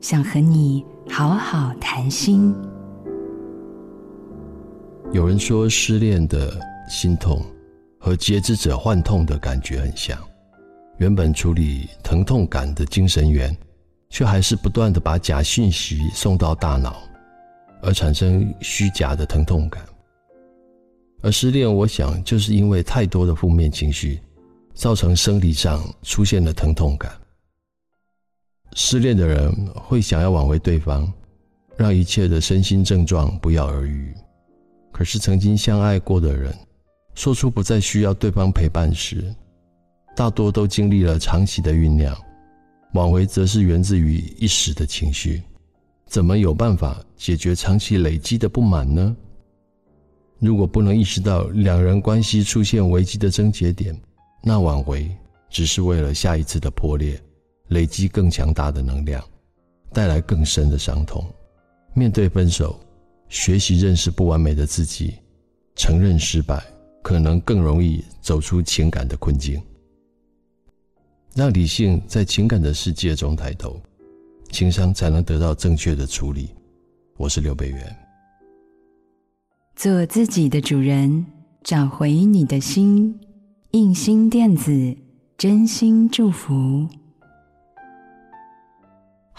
想和你好好谈心。有人说，失恋的心痛和截肢者幻痛的感觉很像。原本处理疼痛感的精神源，却还是不断地把假讯息送到大脑，而产生虚假的疼痛感。而失恋，我想就是因为太多的负面情绪，造成生理上出现了疼痛感。失恋的人会想要挽回对方，让一切的身心症状不药而愈。可是曾经相爱过的人，说出不再需要对方陪伴时，大多都经历了长期的酝酿。挽回则是源自于一时的情绪，怎么有办法解决长期累积的不满呢？如果不能意识到两人关系出现危机的症结点，那挽回只是为了下一次的破裂，累积更强大的能量，带来更深的伤痛。面对分手，学习认识不完美的自己，承认失败，可能更容易走出情感的困境。让理性在情感的世界中抬头，情商才能得到正确的处理。我是刘北元。做自己的主人，找回你的心。印心电子，真心祝福。